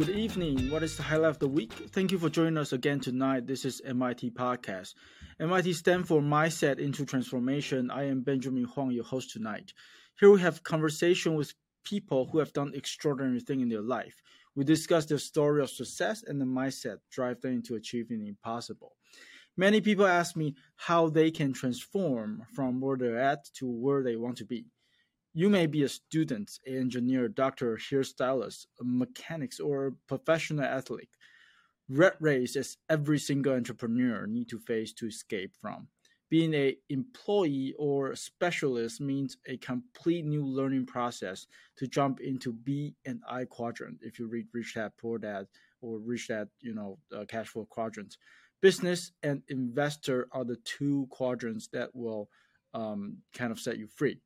Good evening. What is the highlight of the week? Thank you for joining us again tonight. This is MIT Podcast. MIT stands for Mindset into Transformation. I am Benjamin Huang, your host tonight. Here we have conversation with people who have done extraordinary things in their life. We discuss their story of success and the mindset drive them into achieving the impossible. Many people ask me how they can transform from where they're at to where they want to be. You may be a student, an engineer, doctor, hairstylist, a mechanic, or a professional athlete. Red race is every single entrepreneur need to face to escape from. Being a employee or specialist means a complete new learning process to jump into B and I quadrant. If you read Rich Dad Poor Dad or Rich Dad, you know, uh, cash flow quadrant, business and investor are the two quadrants that will um, kind of set you free.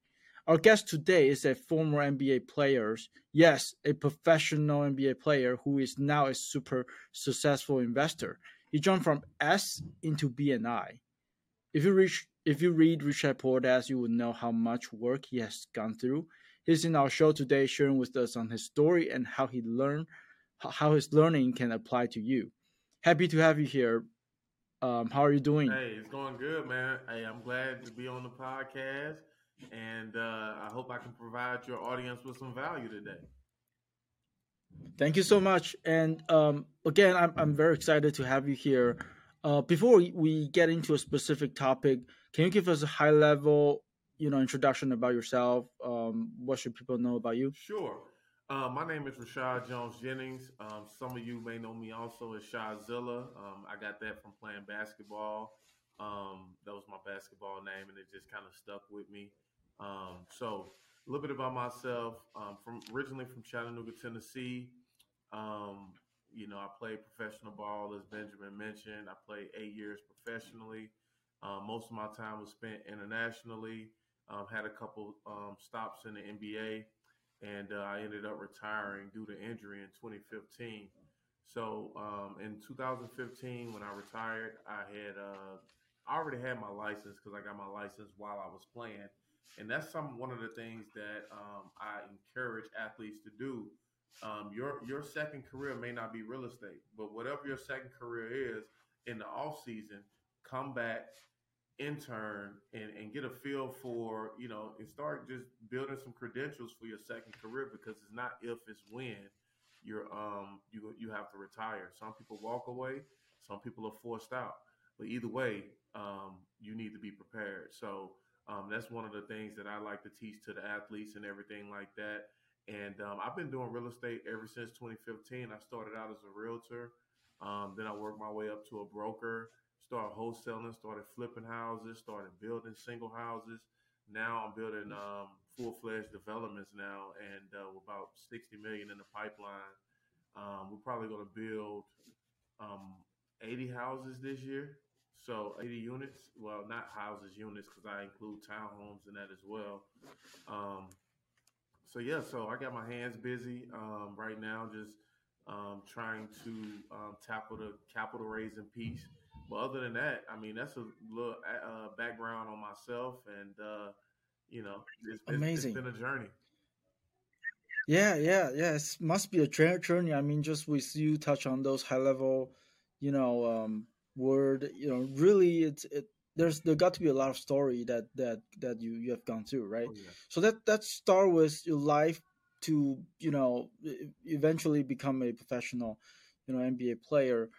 Our guest today is a former NBA player, yes, a professional NBA player who is now a super successful investor. He jumped from S into BNI. If you reach if you read Rich Dad Poor Dad, you will know how much work he has gone through. He's in our show today, sharing with us on his story and how he learned, how his learning can apply to you. Happy to have you here. Um, how are you doing? Hey, it's going good, man. Hey, I'm glad to be on the podcast and uh, I hope I can provide your audience with some value today. Thank you so much. And um, again, I'm, I'm very excited to have you here. Uh, before we get into a specific topic, can you give us a high level, you know, introduction about yourself? Um, what should people know about you? Sure. Uh, my name is Rashad Jones Jennings. Um, some of you may know me also as Shadzilla. Um, I got that from playing basketball. Um, that was my basketball name, and it just kind of stuck with me. Um, so a little bit about myself. Um, from originally from Chattanooga, Tennessee. Um, you know, I played professional ball, as Benjamin mentioned. I played eight years professionally. Um, most of my time was spent internationally. Um, had a couple um, stops in the NBA, and uh, I ended up retiring due to injury in 2015. So in 2015, when I retired, I had uh, I already had my license because I got my license while I was playing and that's some one of the things that um, I encourage athletes to do. Um, your your second career may not be real estate, but whatever your second career is in the off season, come back, intern, and, and get a feel for you know, and start just building some credentials for your second career because it's not if it's when you're um you you have to retire. Some people walk away, some people are forced out, but either way, um, you need to be prepared. So um, that's one of the things that I like to teach to the athletes and everything like that. And um, I've been doing real estate ever since 2015. I started out as a realtor. Um, then I worked my way up to a broker, started wholesaling, started flipping houses, started building single houses. Now I'm building um, full fledged developments now, and uh, we're about 60 million in the pipeline. Um, we're probably going to build um, 80 houses this year. So 80 units, well, not houses, units, because I include townhomes in that as well. Um, so yeah, so I got my hands busy um, right now, just um, trying to um, tackle the capital raising piece. But other than that, I mean, that's a little uh, background on myself, and uh, you know, it's, amazing. It's been a journey. Yeah, yeah, yeah. It must be a journey. I mean, just with you touch on those high level, you know, um, word you know really it's it there's there got to be a lot of story that that that you you have gone through right? Oh, yeah. so that that start with your life to you know eventually become a professional you know nba player.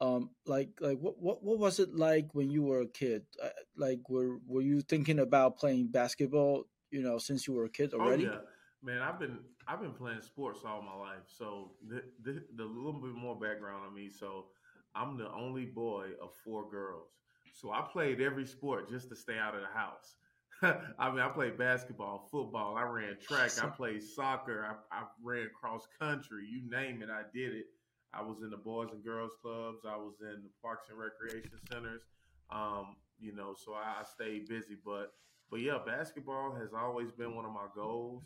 Um like like what what, what was it like when you were a kid? Uh, like were were you thinking about playing basketball you know since you were a kid oh, already? oh, yeah. man i've been i've been playing sports all my life. So the, the, the little bit more background on me. So I'm the only boy of four girls. So I played every sport just to stay out of the house. I mean, I played basketball, football, I ran track, I played soccer, I, I, ran cross country, you name it, I did it. I was in the Boys and Girls Clubs, I was in the Parks and Recreation Centers, um, you know, so I, I stayed busy. But, but yeah, basketball has always been one of my goals.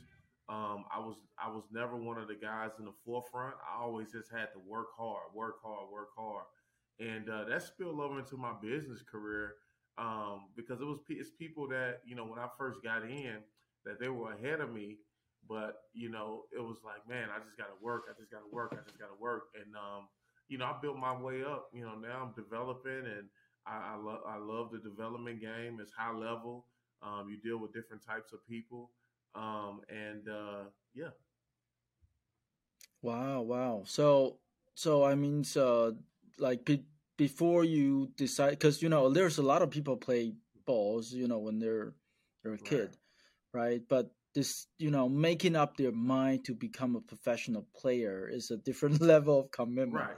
Um, I was I was never one of the guys in the forefront. I always just had to work hard, work hard, work hard and uh, that spilled over into my business career um, because it was it's people that you know when I first got in that they were ahead of me, But you know, it was like, man, I just got to work. I just got to work. I just got to work. And um, you know, I built my way up. You know, now I'm developing, and I, I love I love the development game. It's high level. Um, you deal with different types of people, um, and uh, yeah. Wow, wow. So, so I mean, so like be, before you decide, because you know, there's a lot of people play balls, you know, when they're they're a kid, right? right? But this, you know, making up their mind to become a professional player is a different level of commitment, right?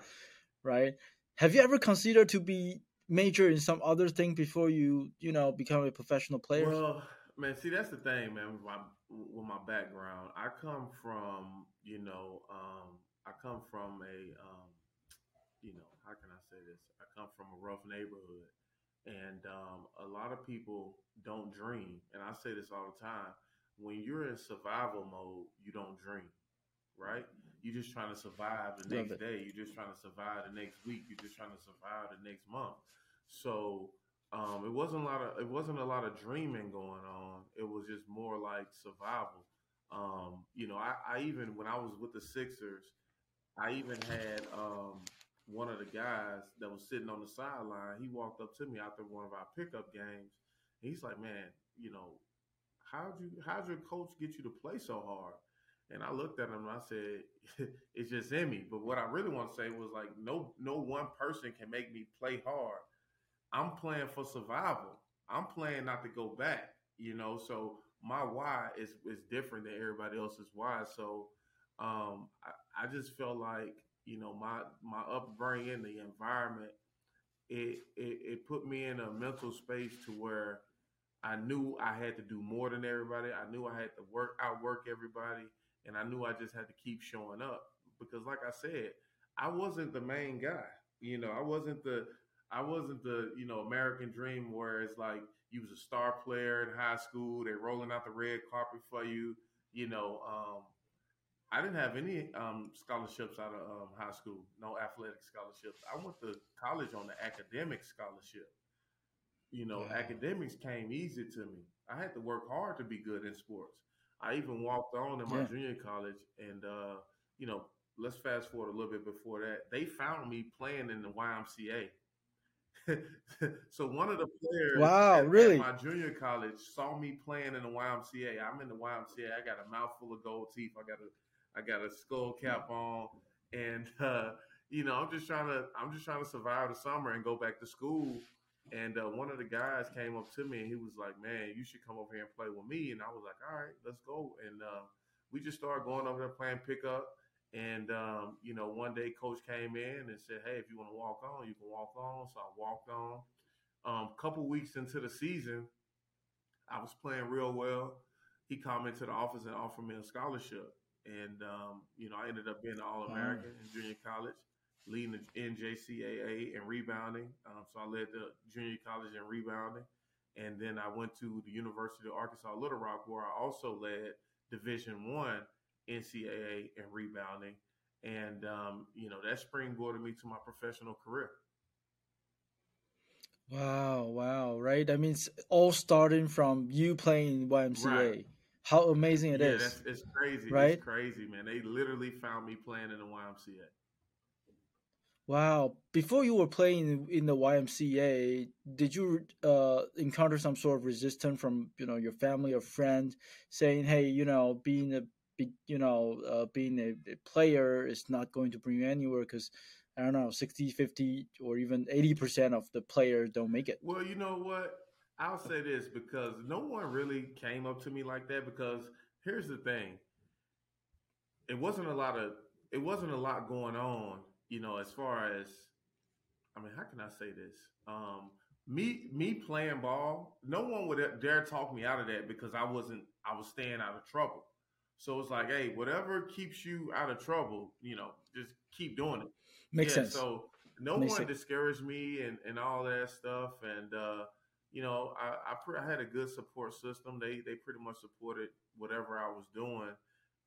Right? Have you ever considered to be major in some other thing before you, you know, become a professional player? Well, man, see, that's the thing, man. With my with my background, I come from, you know, um, I come from a, um, you know, how can I say this? I come from a rough neighborhood, and um, a lot of people don't dream. And I say this all the time: when you're in survival mode, you don't dream, right? You're just trying to survive the next day. You're just trying to survive the next week. You're just trying to survive the next month. So um, it wasn't a lot of it wasn't a lot of dreaming going on. It was just more like survival. Um, you know, I, I, even when I was with the Sixers, I even had um, one of the guys that was sitting on the sideline. He walked up to me after one of our pickup games. he's like, "Man, you know, how'd you how'd your coach get you to play so hard?" And I looked at him and I said, "It's just in me." But what I really want to say was like, no, no one person can make me play hard. I'm playing for survival. I'm playing not to go back, you know. So my why is is different than everybody else's why. So um, I, I just felt like you know my my upbringing, the environment, it, it it put me in a mental space to where I knew I had to do more than everybody. I knew I had to work outwork everybody, and I knew I just had to keep showing up because, like I said, I wasn't the main guy. You know, I wasn't the I wasn't the you know American dream where it's like you was a star player in high school. They're rolling out the red carpet for you. You know, um, I didn't have any um, scholarships out of um, high school. No athletic scholarships. I went to college on the academic scholarship. You know, yeah. academics came easy to me. I had to work hard to be good in sports. I even walked on in my yeah. junior college, and uh, you know, let's fast forward a little bit before that. They found me playing in the YMCA so one of the players wow, at, really? At my junior college saw me playing in the YMCA. I'm in the YMCA. I got a mouthful of gold teeth. I got a I got a skull cap on, and uh, you know I'm just trying to I'm just trying to survive the summer and go back to school. And uh, one of the guys came up to me and he was like, "Man, you should come over here and play with me." And I was like, "All right, let's go." And uh, we just started going over there playing pickup. And um, you know, one day coach came in and said, "Hey, if you want to walk on, you can walk on." So I walked on. A um, couple weeks into the season, I was playing real well. He called me to the office and offered me a scholarship, and um, you know, I ended up being an All American in junior college, leading the NJCAA in rebounding. Um, so I led the junior college in rebounding, and then I went to the University of Arkansas Little Rock, where I also led Division One NCAA and rebounding. And, um, you know, that springboarded me to my professional career. Wow, wow, right? I mean, it's all starting from you playing YMCA. Right. How amazing it yeah, is! That's, it's crazy. Right? It's crazy, man. They literally found me playing in the YMCA. Wow. Before you were playing in the YMCA, did you uh, encounter some sort of resistance from, you know, your family or friend saying, hey, you know, being a be, you know, uh, being a, a, player is not going to bring you anywhere because I don't know, 60, 50, or even 80% of the players don't make it. Well, you know what? I'll say this because no one really came up to me like that because here's the thing. It wasn't a lot of it wasn't a lot going on, you know, as far as I mean, how can I say this? Um, me me playing ball, no one would dare talk me out of that because I wasn't I was staying out of trouble. So it's like, hey, whatever keeps you out of trouble, you know, just keep doing it. Makes yeah, sense. So no Makes one sense. discouraged me and, and all that stuff. And, uh, you know, I, I, pre- I, had a good support system. They, they pretty much supported whatever I was doing.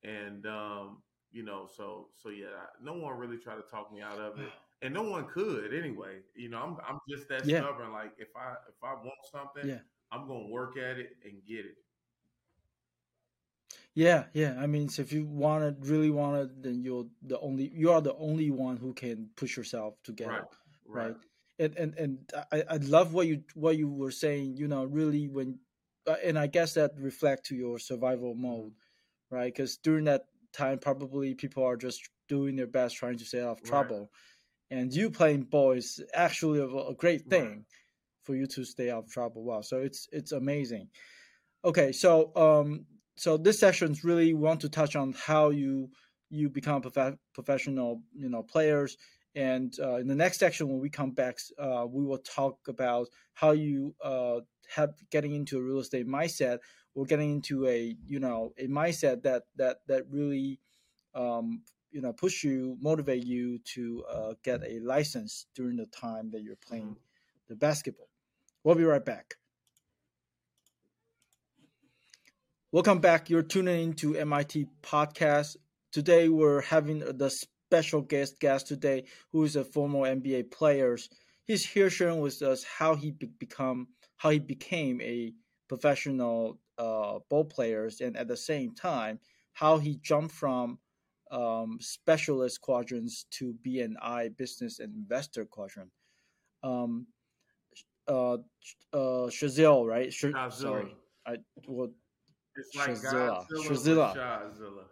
And, um, you know, so, so yeah, no one really tried to talk me out of it and no one could anyway. You know, I'm, I'm just that yeah. stubborn. Like if I, if I want something, yeah. I'm going to work at it and get it. Yeah, yeah. I mean, so if you want it, really want it, then you're the only you are the only one who can push yourself to get right, it, right. right? And and and I I love what you what you were saying. You know, really when, uh, and I guess that reflect to your survival mode, right? Because during that time, probably people are just doing their best trying to stay out of Right. trouble, and you playing ball is actually a, a great Right. thing for you to stay out of trouble. Wow, so it's it's amazing. Okay, so um, so this session's really want to touch on how you you become prof- professional, you know, players. And uh, in the next section, when we come back, uh, we will talk about how you uh, have getting into a real estate mindset or getting into a you know a mindset that that that really um, you know push you, motivate you to uh, get a license during the time that you're playing Mhm. the basketball. We'll be right back. Welcome back. You're tuning into MIT podcast. Today we're having the special guest guest today, who is a former NBA player. He's here sharing with us how he be- become how he became a professional uh, ball player, and at the same time how he jumped from um, specialist quadrants to BNI business and investor quadrant. Um, uh, uh, Shazil, right? Sh- sorry, I well, It's like Shadzilla. Godzilla, Shadzilla. Shadzilla.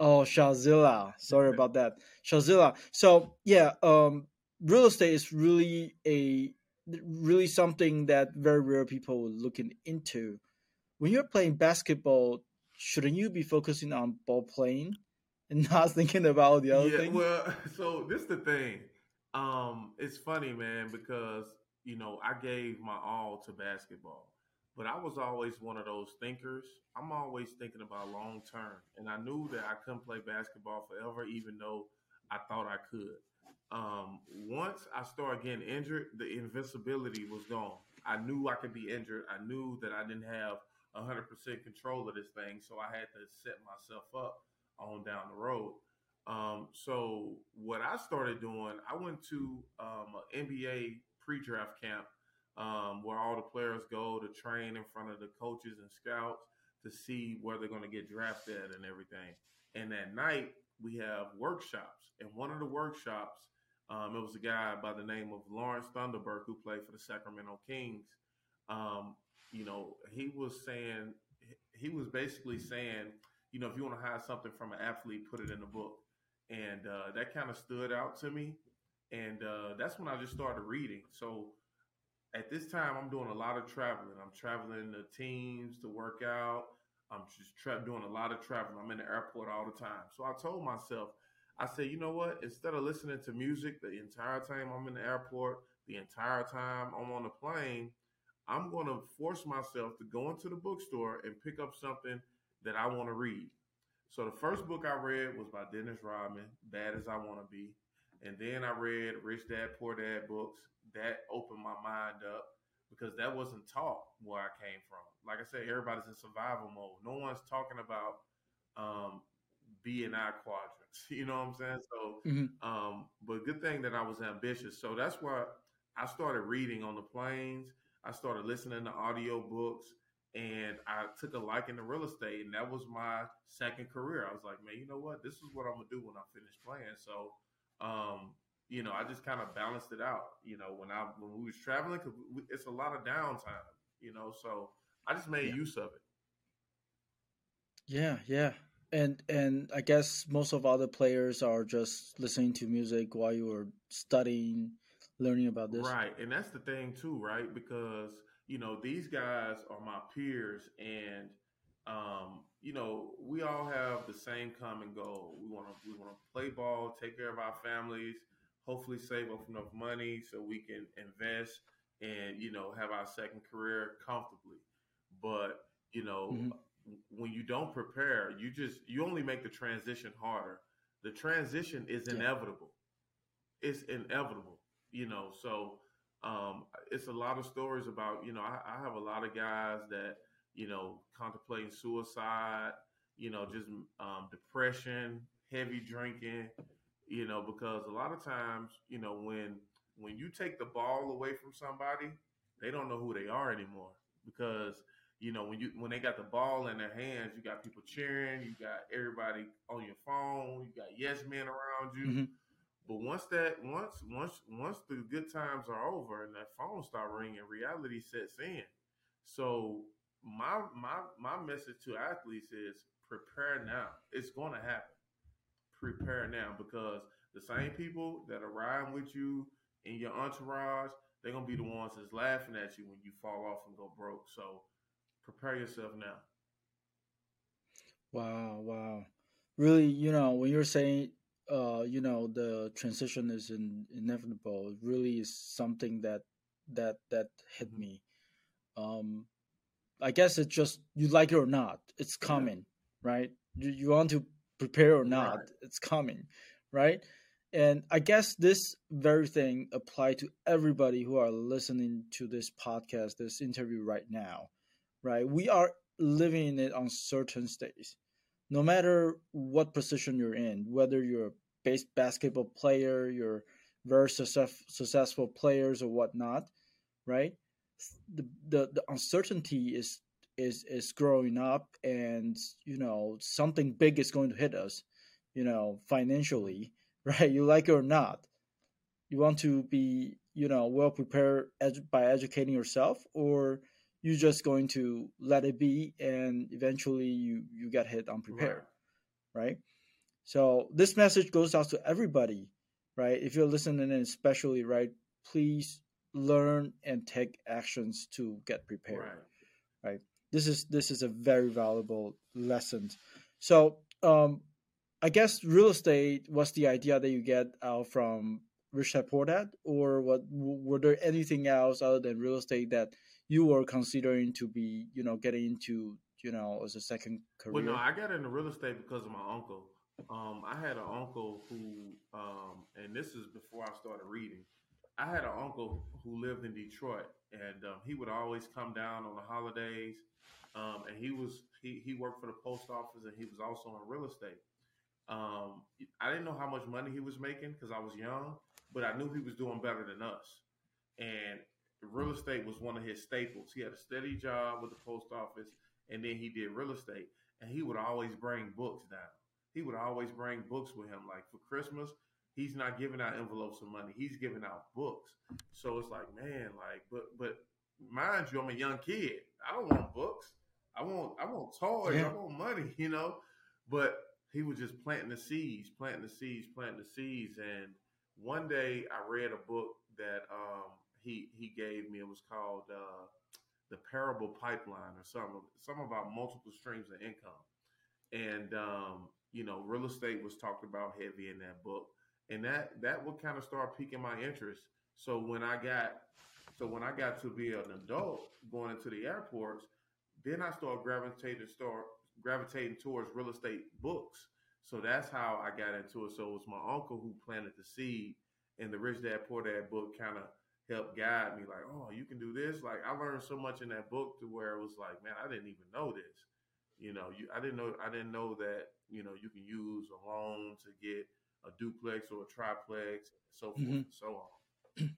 Oh, Shadzilla. Sorry about that. Shadzilla. So yeah, um, real estate is really a really something that very rare people are looking into. When you're playing basketball, shouldn't you be focusing on ball playing and not thinking about the other yeah, thing? well, so this is the thing. Um, it's funny, man, because you know I gave my all to basketball, but I was always one of those thinkers. I'm always thinking about long term, and I knew that I couldn't play basketball forever, even though I thought I could. Um, once I started getting injured, the invincibility was gone. I knew I could be injured. I knew that I didn't have 100% control of this thing, so I had to set myself up on down the road. Um, so what I started doing, I went to um, an NBA pre-draft camp um, where all the players go to train in front of the coaches and scouts to see where they're going to get drafted and everything. And at night we have workshops, and one of the workshops, um, it was a guy by the name of Lawrence Funderburke who played for the Sacramento Kings. Um, you know, he was saying he was basically saying, you know, if you want to hide something from an athlete, put it in a book and uh, that kind of stood out to me. And uh, that's when I just started reading. So at this time, I'm doing a lot of traveling. I'm traveling to teams to work out. I'm just tra- doing a lot of traveling. I'm in the airport all the time. So I told myself, I said, you know what? Instead of listening to music the entire time I'm in the airport, the entire time I'm on the plane, I'm going to force myself to go into the bookstore and pick up something that I want to read. So the first book I read was by Dennis Rodman, Bad as I Want to Be. And then I read Rich Dad Poor Dad books. That opened my mind up because that wasn't taught where I came from. Like I said, everybody's in survival mode. No one's talking about um, B and I quadrants. You know what I'm saying? So, Mhm. um, but good thing that I was ambitious. So that's why I started reading on the planes. I started listening to audio books and I took a liking to real estate, and that was my second career. I was like, man, you know what? This is what I'm gonna do when I finish playing. So, um, you know, I just kind of balanced it out. You know, when I when we was traveling, because it's a lot of downtime. You know, so I just made Yeah. use of it. Yeah, yeah. And and I guess most of other players are just listening to music while you were studying, learning about this. Right. And that's the thing too, right? Because, you know, these guys are my peers and um, you know, we all have the same common goal. We want to we want to play ball, take care of our families, hopefully save up enough money so we can invest and, you know, have our second career comfortably. But, you know, Mhm. when you don't prepare, you just you only make the transition harder. The transition is Yeah. inevitable. It's inevitable, you know. So um, it's a lot of stories about you know I, I have a lot of guys that you know contemplating suicide, you know, just um, depression, heavy drinking, you know, because a lot of times you know when when you take the ball away from somebody, they don't know who they are anymore because you know when you when they got the ball in their hands, you got people cheering, you got everybody on your phone, you got yes men around you. Mm-hmm. But once that once once once the good times are over and that phone start ringing, reality sets in. So my my my message to athletes is prepare now. It's going to happen. Prepare now because the same people that are riding with you in your entourage, they're gonna be the ones that's laughing at you when you fall off and go broke. So prepare yourself now. Wow, wow. Really, you know, when you're saying uh, you know, the transition is in, inevitable, it really is something that that that hit mm-hmm. me. Um I guess it's just you like it or not, it's coming, yeah. right? You, you want to prepare or not, right. it's coming, right? And I guess this very thing apply to everybody who are listening to this podcast, this interview right now, right? We are living in it on certain days. No matter what position you're in, whether you're a base basketball player, you're very success, successful players or whatnot, right? the, the the uncertainty is is is growing up and you know something big is going to hit us you know financially right you like it or not you want to be you know well prepared ed- by educating yourself or you're just going to let it be and eventually you you get hit unprepared right, right? so this message goes out to everybody right if you're listening especially right please learn and take actions to get prepared right, right? This is this is a very valuable lesson so um i guess real estate was the idea that you get out from rich dad poor dad or what were there anything else other than real estate that you were considering to be you know getting into you know as a second career well no i got into real estate because of my uncle um, I had an uncle who, um, and this is before I started reading. I had an uncle who lived in Detroit, and um, he would always come down on the holidays. Um, and he was he he worked for the post office, and he was also in real estate. Um, I didn't know how much money he was making because I was young, but I knew he was doing better than us. And real estate was one of his staples. He had a steady job with the post office, and then he did real estate. And he would always bring books down. He would always bring books with him. Like for Christmas, he's not giving out envelopes of money. He's giving out books. So it's like, man, like, but but mind you, I'm a young kid. I don't want books. I want I want toys. Yeah. I want money, you know. But he was just planting the seeds, planting the seeds, planting the seeds. And one day I read a book that um, he he gave me. It was called uh, the Parable Pipeline or something. Something about multiple streams of income. And um, you know, real estate was talked about heavy in that book and that that would kind of start piquing my interest. So when I got so when I got to be an adult going into the airports, then I started gravitating start gravitating towards real estate books. So that's how I got into it. So it was my uncle who planted the seed, and the Rich Dad Poor Dad book kind of helped guide me. Like, oh, you can do this. Like I learned so much in that book to where it was like, man, I didn't even know this. You know, you I didn't know I didn't know that you know you can use a loan to get a duplex or a triplex, so forth mm-hmm. and so on.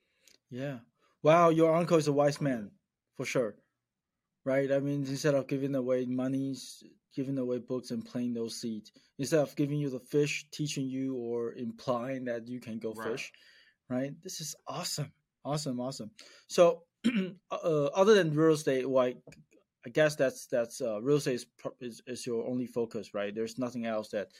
yeah. Wow, your uncle is a wise man for sure. Right? I mean, instead of giving away monies, giving away books and playing those seeds, instead of giving you the fish, teaching you or implying that you can go right. fish, right? This is awesome. Awesome, awesome. So, uh, other than real estate, like I guess that's that's uh, real estate is, is, is your only focus, right? There's nothing else that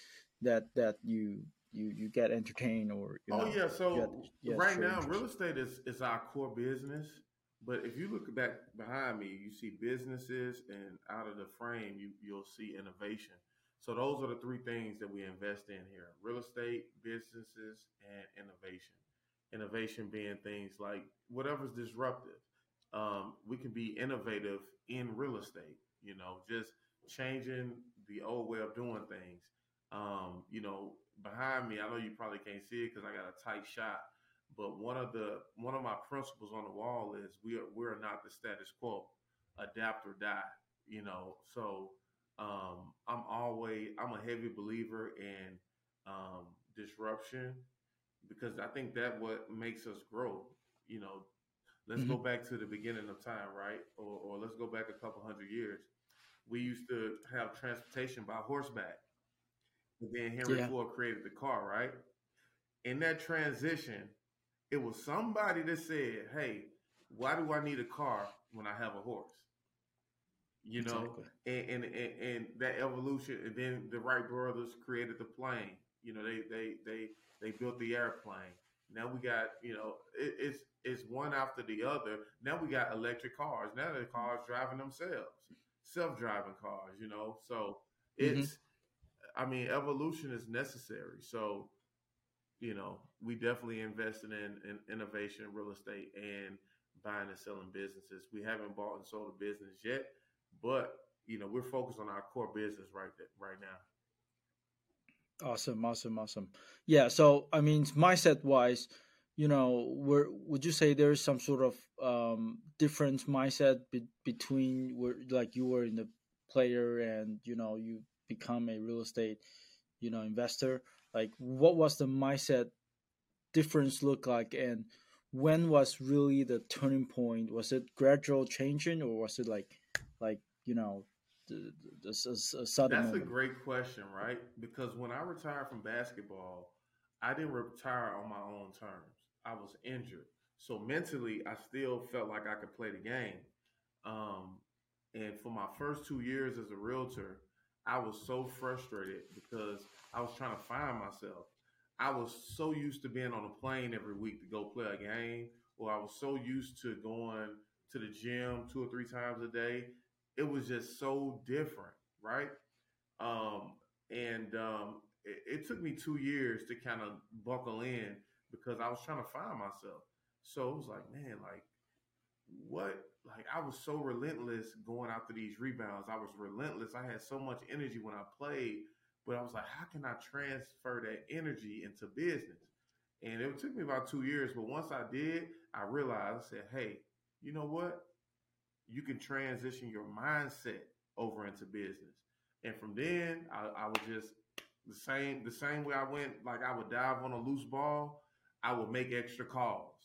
that that you you you get entertained or oh know, yeah so right now real estate is is our core business but if you look back behind me you see businesses and out of the frame you you'll see innovation. So those are the three things that we invest in here real estate businesses and innovation. Innovation being things like whatever's disruptive um, we can be innovative in real estate you know just changing the old way of doing things um, you know, behind me, I know you probably can't see it because I got a tight shot. But one of the one of my principles on the wall is we are we're not the status quo, adapt or die. You know, so um, I'm always I'm a heavy believer in um, disruption because I think that what makes us grow. You know, Let's mm-hmm. go back to the beginning of time, right? Or, or let's go back a couple hundred years. We used to have transportation by horseback. And then Henry yeah. Ford created the car, right? In that transition, it was somebody that said, Hey, why do I need a car when I have a horse? You know, exactly. and, and, and and that evolution, and then the Wright brothers created the plane. You know, they they they they built the airplane. Now we got, you know, it, it's it's one after the other. Now we got electric cars. Now the cars driving themselves, self-driving cars. You know, so mm-hmm. it's. Mm-hmm. I mean, evolution is necessary. So, you know, we definitely invested in, in innovation, real estate, and buying and selling businesses. We haven't bought and sold a business yet, but you know, we're focused on our core business right there, right now. Awesome, awesome, awesome. Yeah. So, I mean, mindset wise, you know, where would you say there's some sort of um, different mindset be- between where, like, you were in the player and you know you become a real estate, you know, investor? Like, what was the mindset difference look like, and when was really the turning point? Was it gradual changing, or was it like, like you know, this is a sudden? That's moment? a great question, right? Because when I retired from basketball, I didn't retire on my own terms. I was injured. So mentally, I still felt like I could play the game. Um, and for my first two years as a realtor, I was so frustrated because I was trying to find myself. I was so used to being on a plane every week to go play a game, or I was so used to going to the gym two or three times a day. It was just so different, right? Um, and um, it, it took me two years to kind of buckle in because I was trying to find myself. So it was like, man, like what? Like I was so relentless going after these rebounds. I was relentless. I had so much energy when I played, but I was like, how can I transfer that energy into business? And it took me about two years, but once I did, I realized I said, hey, you know what? You can transition your mindset over into business. And from then, I, I was just the same the same way I went. Like I would dive on a loose ball. I would make extra calls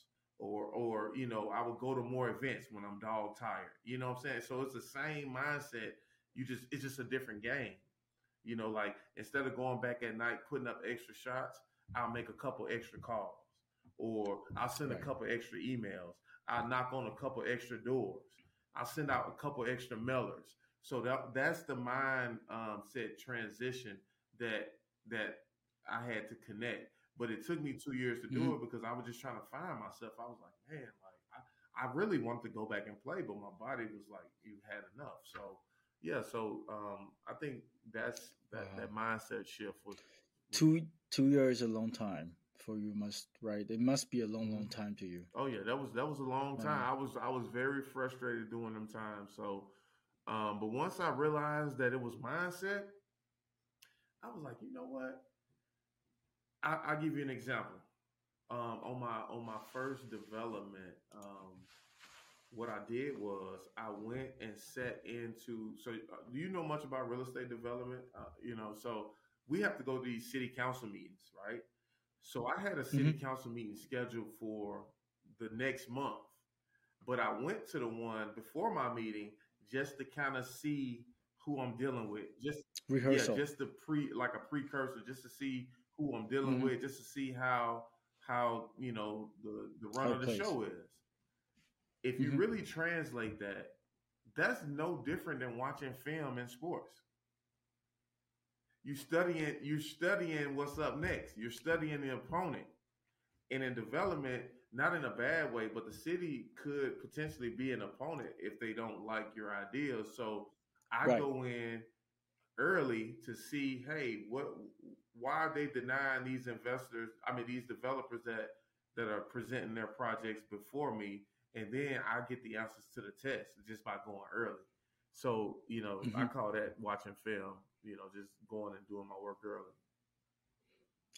or or you know I would go to more events when I'm dog tired. You know what I'm saying? So it's the same mindset. You just it's just a different game. You know, like instead of going back at night putting up extra shots, I'll make a couple extra calls or I'll send a couple extra emails. I'll knock on a couple extra doors. I'll send out a couple extra mailers. So that that's the mind um, set transition that that I had to connect. But it took me two years to do mm-hmm. it because I was just trying to find myself. I was like, man, like I, I really wanted to go back and play, but my body was like, you had enough. So yeah, so um, I think that's that, wow. that mindset shift was, was two two years a long time for you must right it must be a long long mm-hmm. time to you oh yeah that was that was a long time i was i was very frustrated during them times so um but once i realized that it was mindset i was like you know what I, will give you an example. Um, on my on my first development, um, what I did was I went and set into. So, uh, do you know much about real estate development? Uh, you know, so we have to go to these city council meetings, right? So I had a city mm-hmm. council meeting scheduled for the next month, but I went to the one before my meeting just to kind of see who I'm dealing with. Just rehearsal, yeah, just the pre like a precursor, just to see who I'm dealing mm-hmm. with, just to see how how you know the the run of the show is. If you mm-hmm. really translate that, that's no different than watching film in sports. You studying you studying what's up next. You're studying the opponent. And in development, not in a bad way, but the city could potentially be an opponent if they don't like your ideas. So I right. go in early to see, hey, what why are they denying these investors? I mean, these developers that that are presenting their projects before me, and then I get the answers to the test just by going early. So you know, mm-hmm. I call that watching film. You know, just going and doing my work early.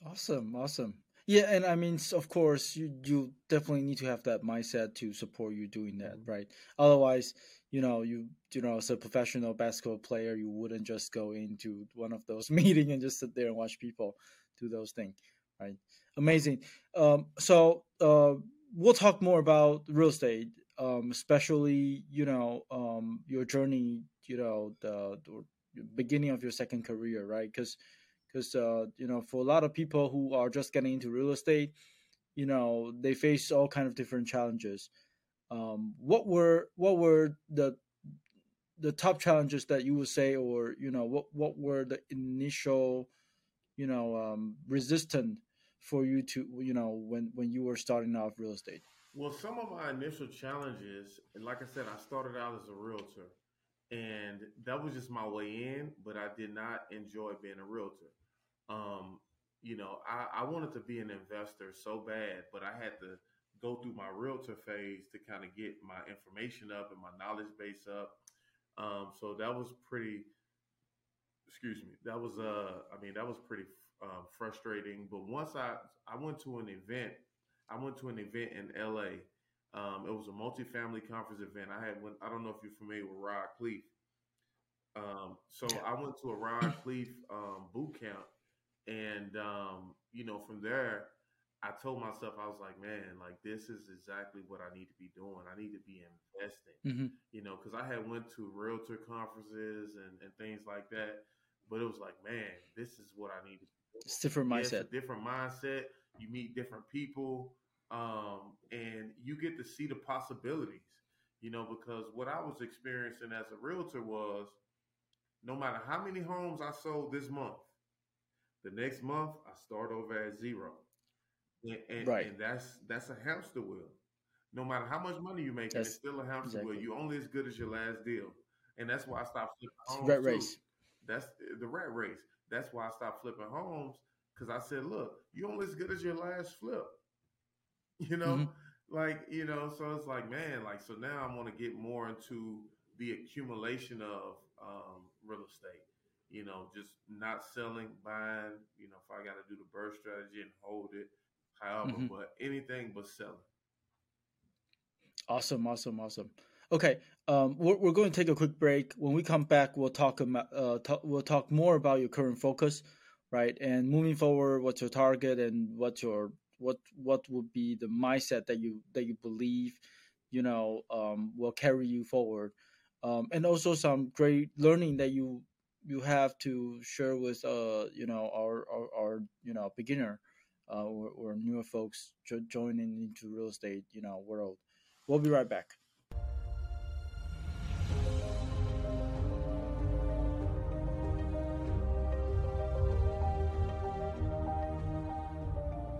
Awesome, awesome. Yeah, and I mean, of course, you you definitely need to have that mindset to support you doing that, mm-hmm. right? Otherwise, you know, you you know, as a professional basketball player, you wouldn't just go into one of those meetings and just sit there and watch people do those things, right? Amazing. Um, so, uh, we'll talk more about real estate, um, especially you know um, your journey, you know the, the beginning of your second career, right? Because because uh, you know for a lot of people who are just getting into real estate, you know they face all kind of different challenges. Um, what were what were the the top challenges that you would say, or you know what what were the initial you know um, resistant for you to you know when when you were starting off real estate? Well, some of my initial challenges, like I said, I started out as a realtor, and that was just my way in. But I did not enjoy being a realtor. Um, you know, I, I wanted to be an investor so bad, but I had to go through my realtor phase to kind of get my information up and my knowledge base up. Um, so that was pretty. Excuse me. That was uh. I mean, that was pretty um, frustrating. But once I I went to an event, I went to an event in L.A. Um, it was a multifamily conference event. I had went. I don't know if you're familiar with Rod Khleif. Um, so I went to a Rod Khleif um, boot camp, and um, you know from there, I told myself I was like, man, like this is exactly what I need to be doing. I need to be investing. Mm-hmm. You know, because I had went to realtor conferences and, and things like that, but it was like, man, this is what I need to it's different mindset. Yeah, different mindset. You meet different people, um, and you get to see the possibilities. You know, because what I was experiencing as a realtor was, no matter how many homes I sold this month, the next month I start over at zero, and, and, right. and that's that's a hamster wheel. No matter how much money you make, it's still a hamster exactly. wheel. You're only as good as your last deal, and that's why I stopped flipping homes. Rat race. That's the rat race. That's why I stopped flipping homes because I said, look, you're only as good as your last flip. You know, mm-hmm. like, you know, so it's like, man, like, so now I want to get more into the accumulation of um, real estate. You know, just not selling, buying, you know, if I got to do the BRRRR strategy and hold it, however, mm-hmm. but anything but selling. Awesome, awesome, awesome. Okay, um, we're, we're going to take a quick break. When we come back, we'll talk about uh, talk, we'll talk more about your current focus, right? And moving forward, what's your target and what's your what what would be the mindset that you that you believe, you know, um, will carry you forward, um, and also some great learning that you you have to share with uh you know our our, our you know beginner uh, or, or newer folks joining into real estate you know world. We'll be right back.